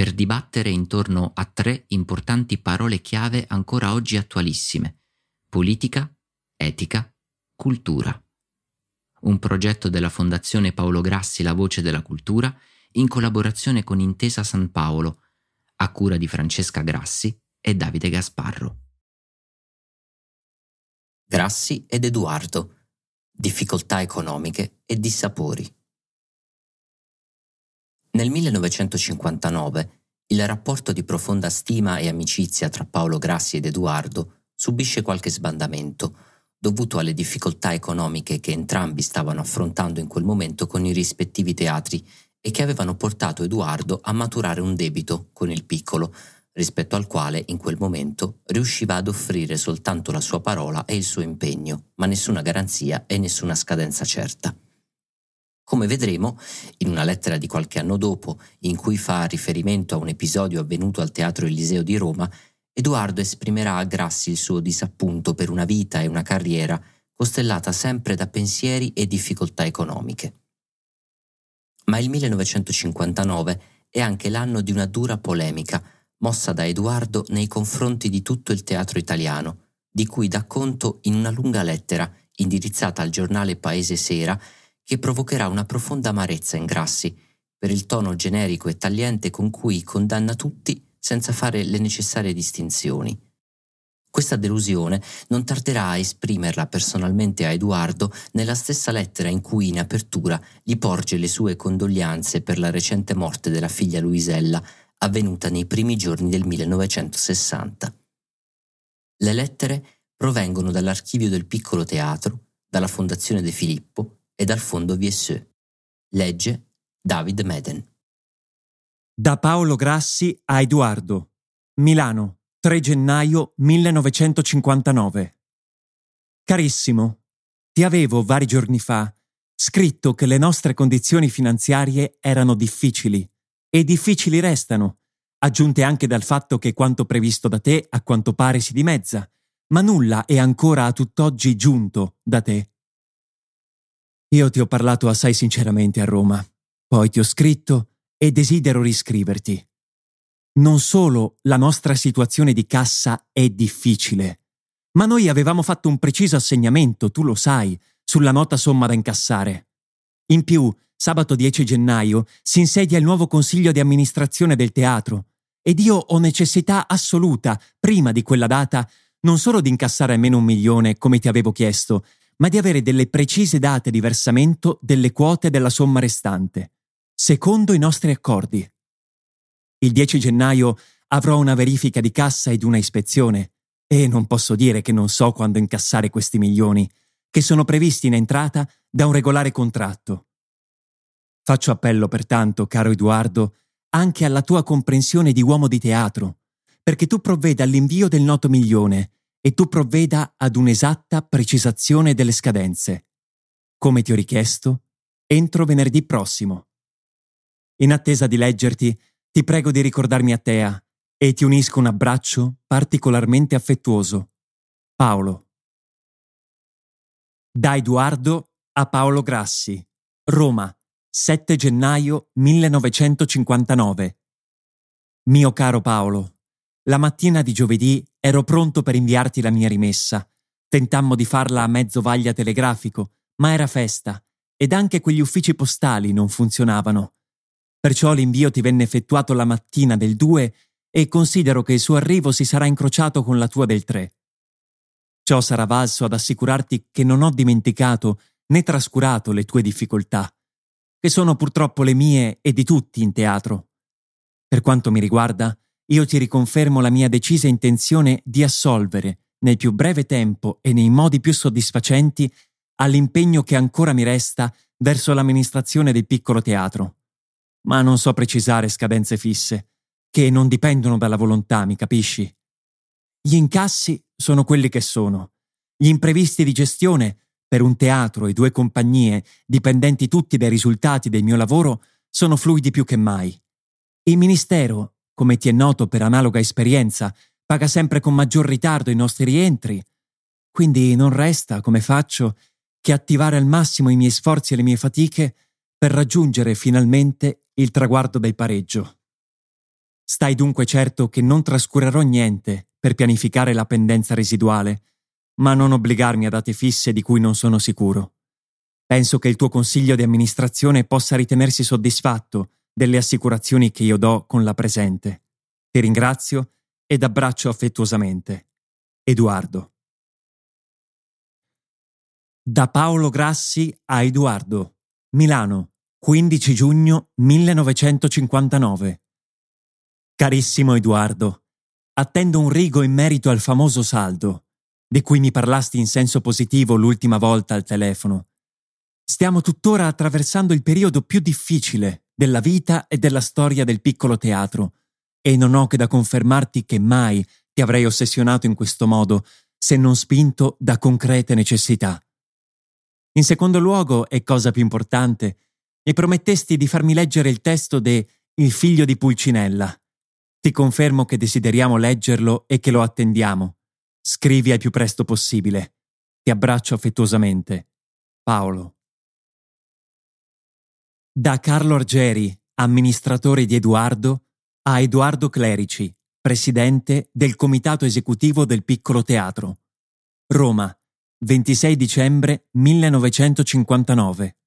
per dibattere intorno a tre importanti parole chiave ancora oggi attualissime. Politica, etica, cultura. Un progetto della Fondazione Paolo Grassi La Voce della Cultura in collaborazione con Intesa San Paolo, a cura di Francesca Grassi e Davide Gasparro. Grassi ed Edoardo. Difficoltà economiche e dissapori. Nel 1959 il rapporto di profonda stima e amicizia tra Paolo Grassi ed Edoardo subisce qualche sbandamento, dovuto alle difficoltà economiche che entrambi stavano affrontando in quel momento con i rispettivi teatri e che avevano portato Edoardo a maturare un debito con il piccolo, rispetto al quale in quel momento riusciva ad offrire soltanto la sua parola e il suo impegno, ma nessuna garanzia e nessuna scadenza certa. Come vedremo, in una lettera di qualche anno dopo, in cui fa riferimento a un episodio avvenuto al Teatro Eliseo di Roma, Edoardo esprimerà a Grassi il suo disappunto per una vita e una carriera costellata sempre da pensieri e difficoltà economiche. Ma il 1959 è anche l'anno di una dura polemica mossa da Edoardo nei confronti di tutto il teatro italiano, di cui dà conto in una lunga lettera indirizzata al giornale Paese Sera che provocherà una profonda amarezza in Grassi per il tono generico e tagliente con cui condanna tutti senza fare le necessarie distinzioni. Questa delusione non tarderà a esprimerla personalmente a Edoardo nella stessa lettera in cui in apertura gli porge le sue condoglianze per la recente morte della figlia Luisella, avvenuta nei primi giorni del 1960. Le lettere provengono dall'archivio del piccolo teatro, dalla Fondazione De Filippo e dal fondo VSE. Legge David Meden. Da Paolo Grassi a Edoardo. Milano, 3 gennaio 1959. Carissimo, ti avevo vari giorni fa scritto che le nostre condizioni finanziarie erano difficili e difficili restano, aggiunte anche dal fatto che quanto previsto da te a quanto pare si dimezza, ma nulla è ancora a tutt'oggi giunto da te. Io ti ho parlato assai sinceramente a Roma, poi ti ho scritto e desidero riscriverti. Non solo la nostra situazione di cassa è difficile, ma noi avevamo fatto un preciso assegnamento, tu lo sai, sulla nota somma da incassare. In più, sabato 10 gennaio si insedia il nuovo consiglio di amministrazione del teatro ed io ho necessità assoluta, prima di quella data, non solo di incassare almeno un milione, come ti avevo chiesto, ma di avere delle precise date di versamento delle quote della somma restante, secondo i nostri accordi. Il 10 gennaio avrò una verifica di cassa ed una ispezione, e non posso dire che non so quando incassare questi milioni, che sono previsti in entrata da un regolare contratto. Faccio appello, pertanto, caro Edoardo, anche alla tua comprensione di uomo di teatro, perché tu provveda all'invio del noto milione e tu provveda ad un'esatta precisazione delle scadenze. Come ti ho richiesto, entro venerdì prossimo. In attesa di leggerti, ti prego di ricordarmi a Tea e ti unisco un abbraccio particolarmente affettuoso. Paolo. Da Edoardo a Paolo Grassi, Roma, 7 gennaio 1959. Mio caro Paolo, la mattina di giovedì ero pronto per inviarti la mia rimessa. Tentammo di farla a mezzo vaglia telegrafico, ma era festa ed anche quegli uffici postali non funzionavano. Perciò l'invio ti venne effettuato la mattina del 2 e considero che il suo arrivo si sarà incrociato con la tua del 3. Ciò sarà valso ad assicurarti che non ho dimenticato né trascurato le tue difficoltà, che sono purtroppo le mie e di tutti in teatro. Per quanto mi riguarda, io ti riconfermo la mia decisa intenzione di assolvere, nel più breve tempo e nei modi più soddisfacenti, all'impegno che ancora mi resta verso l'amministrazione del piccolo teatro. Ma non so precisare scadenze fisse, che non dipendono dalla volontà, mi capisci? Gli incassi sono quelli che sono. Gli imprevisti di gestione, per un teatro e due compagnie, dipendenti tutti dai risultati del mio lavoro, sono fluidi più che mai. Il Ministero, come ti è noto per analoga esperienza, paga sempre con maggior ritardo i nostri rientri. Quindi non resta, come faccio, che attivare al massimo i miei sforzi e le mie fatiche per raggiungere finalmente il traguardo del pareggio. Stai dunque certo che non trascurerò niente per pianificare la pendenza residuale, ma non obbligarmi a date fisse di cui non sono sicuro. Penso che il tuo consiglio di amministrazione possa ritenersi soddisfatto delle assicurazioni che io do con la presente. Ti ringrazio ed abbraccio affettuosamente. Edoardo. Da Paolo Grassi a Edoardo, Milano, 15 giugno 1959. Carissimo Edoardo, attendo un rigo in merito al famoso saldo, di cui mi parlasti in senso positivo l'ultima volta al telefono. Stiamo tuttora attraversando il periodo più difficile della vita e della storia del piccolo teatro, e non ho che da confermarti che mai ti avrei ossessionato in questo modo se non spinto da concrete necessità. In secondo luogo, e cosa più importante, mi promettesti di farmi leggere il testo de Il figlio di Pulcinella, ti confermo che desideriamo leggerlo e che lo attendiamo. Scrivi al più presto possibile. Ti abbraccio affettuosamente. Paolo. Da Carlo Argeri, amministratore di Edoardo, a Edoardo Clerici, presidente del comitato esecutivo del Piccolo Teatro. Roma, 26 dicembre 1959.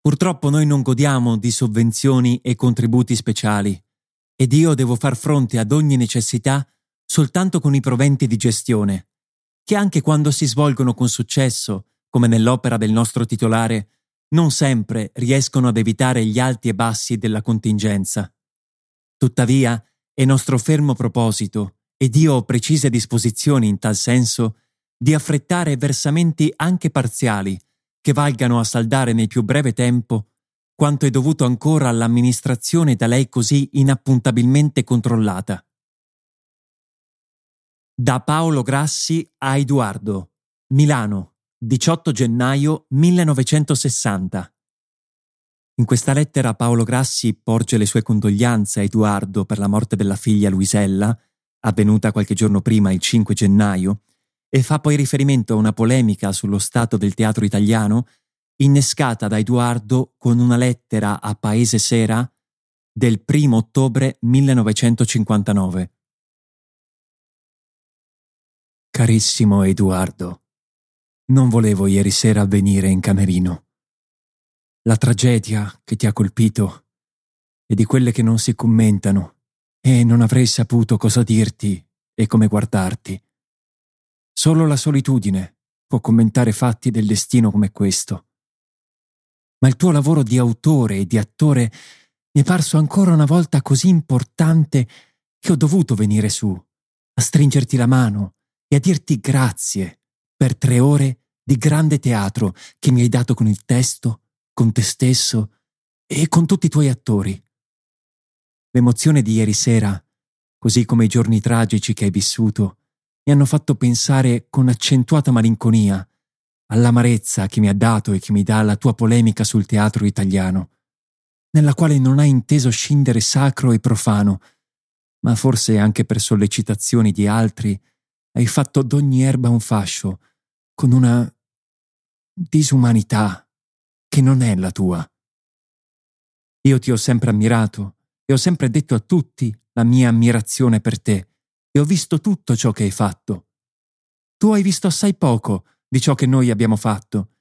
Purtroppo noi non godiamo di sovvenzioni e contributi speciali ed io devo far fronte ad ogni necessità soltanto con i proventi di gestione, che anche quando si svolgono con successo, come nell'opera del nostro titolare, non sempre riescono ad evitare gli alti e bassi della contingenza. Tuttavia, è nostro fermo proposito, ed io ho precise disposizioni in tal senso, di affrettare versamenti anche parziali, che valgano a saldare nel più breve tempo quanto è dovuto ancora all'amministrazione da lei così inappuntabilmente controllata. Da Paolo Grassi a Edoardo, Milano, 18 gennaio 1960. In questa lettera Paolo Grassi porge le sue condoglianze a Edoardo per la morte della figlia Luisella, avvenuta qualche giorno prima il 5 gennaio, e fa poi riferimento a una polemica sullo stato del teatro italiano innescata da Edoardo con una lettera a Paese Sera del 1 ottobre 1959. Carissimo Edoardo, non volevo ieri sera venire in camerino. La tragedia che ti ha colpito è di quelle che non si commentano e non avrei saputo cosa dirti e come guardarti. Solo la solitudine può commentare fatti del destino come questo ma il tuo lavoro di autore e di attore mi è parso ancora una volta così importante che ho dovuto venire su, a stringerti la mano e a dirti grazie per tre ore di grande teatro che mi hai dato con il testo, con te stesso e con tutti i tuoi attori. L'emozione di ieri sera, così come i giorni tragici che hai vissuto, mi hanno fatto pensare con accentuata malinconia all'amarezza che mi ha dato e che mi dà la tua polemica sul teatro italiano, nella quale non hai inteso scindere sacro e profano, ma forse anche per sollecitazioni di altri hai fatto d'ogni erba un fascio, con una disumanità che non è la tua. Io ti ho sempre ammirato e ho sempre detto a tutti la mia ammirazione per te e ho visto tutto ciò che hai fatto. Tu hai visto assai poco, di ciò che noi abbiamo fatto,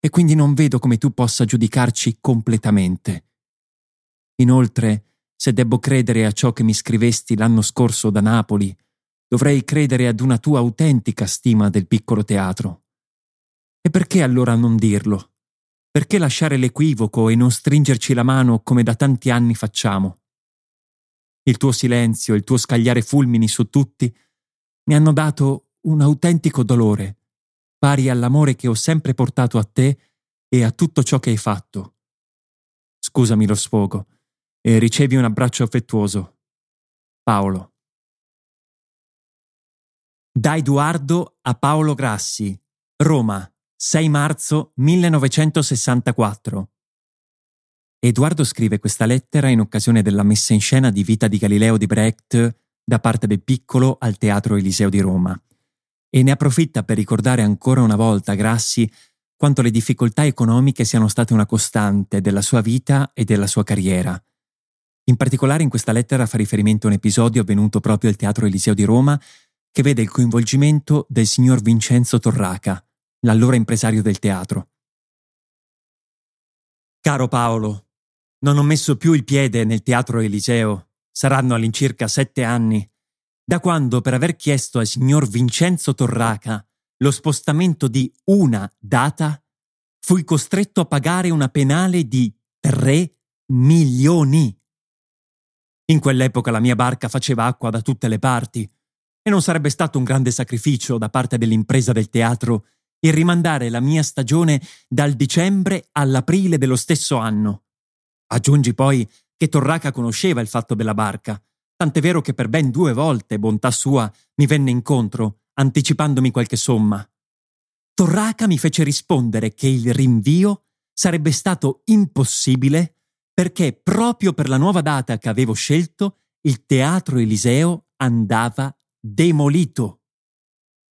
e quindi non vedo come tu possa giudicarci completamente. Inoltre, se debbo credere a ciò che mi scrivesti l'anno scorso da Napoli, dovrei credere ad una tua autentica stima del piccolo teatro. E perché allora non dirlo? Perché lasciare l'equivoco e non stringerci la mano come da tanti anni facciamo? Il tuo silenzio, il tuo scagliare fulmini su tutti mi hanno dato un autentico dolore, pari all'amore che ho sempre portato a te e a tutto ciò che hai fatto. Scusami lo sfogo e ricevi un abbraccio affettuoso. Paolo. Da Edoardo a Paolo Grassi, Roma, 6 marzo 1964. Edoardo scrive questa lettera in occasione della messa in scena di Vita di Galileo di Brecht da parte del piccolo al Teatro Eliseo di Roma e ne approfitta per ricordare ancora una volta Grassi quanto le difficoltà economiche siano state una costante della sua vita e della sua carriera. In particolare in questa lettera fa riferimento a un episodio avvenuto proprio al Teatro Eliseo di Roma che vede il coinvolgimento del signor Vincenzo Torraca, l'allora impresario del teatro. Caro Paolo, non ho messo più il piede nel Teatro Eliseo, saranno all'incirca sette anni, da quando per aver chiesto al signor Vincenzo Torraca lo spostamento di una data, fui costretto a pagare una penale di tre milioni. In quell'epoca la mia barca faceva acqua da tutte le parti e non sarebbe stato un grande sacrificio da parte dell'impresa del teatro il rimandare la mia stagione dal dicembre all'aprile dello stesso anno. Aggiungi poi che Torraca conosceva il fatto della barca, tant'è vero che per ben due volte, bontà sua, mi venne incontro, anticipandomi qualche somma. Torraca mi fece rispondere che il rinvio sarebbe stato impossibile perché proprio per la nuova data che avevo scelto il teatro Eliseo andava demolito.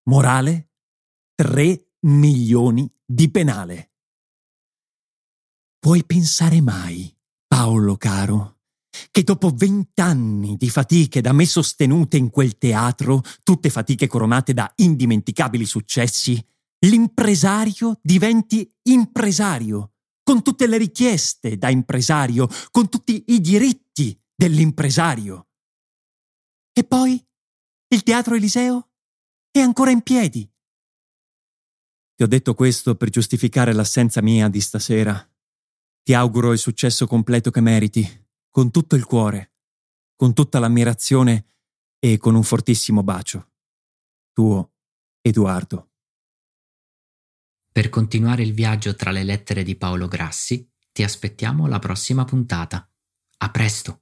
Morale? 3 milioni di penale. Puoi pensare mai, Paolo caro, che dopo vent'anni di fatiche da me sostenute in quel teatro, tutte fatiche coronate da indimenticabili successi, l'impresario diventi impresario con tutte le richieste da impresario, con tutti i diritti dell'impresario. E poi il Teatro Eliseo è ancora in piedi. Ti ho detto questo per giustificare l'assenza mia di stasera. Ti auguro il successo completo che meriti, con tutto il cuore, con tutta l'ammirazione e con un fortissimo bacio. Tuo, Edoardo. Per continuare il viaggio tra le lettere di Paolo Grassi, ti aspettiamo alla prossima puntata. A presto!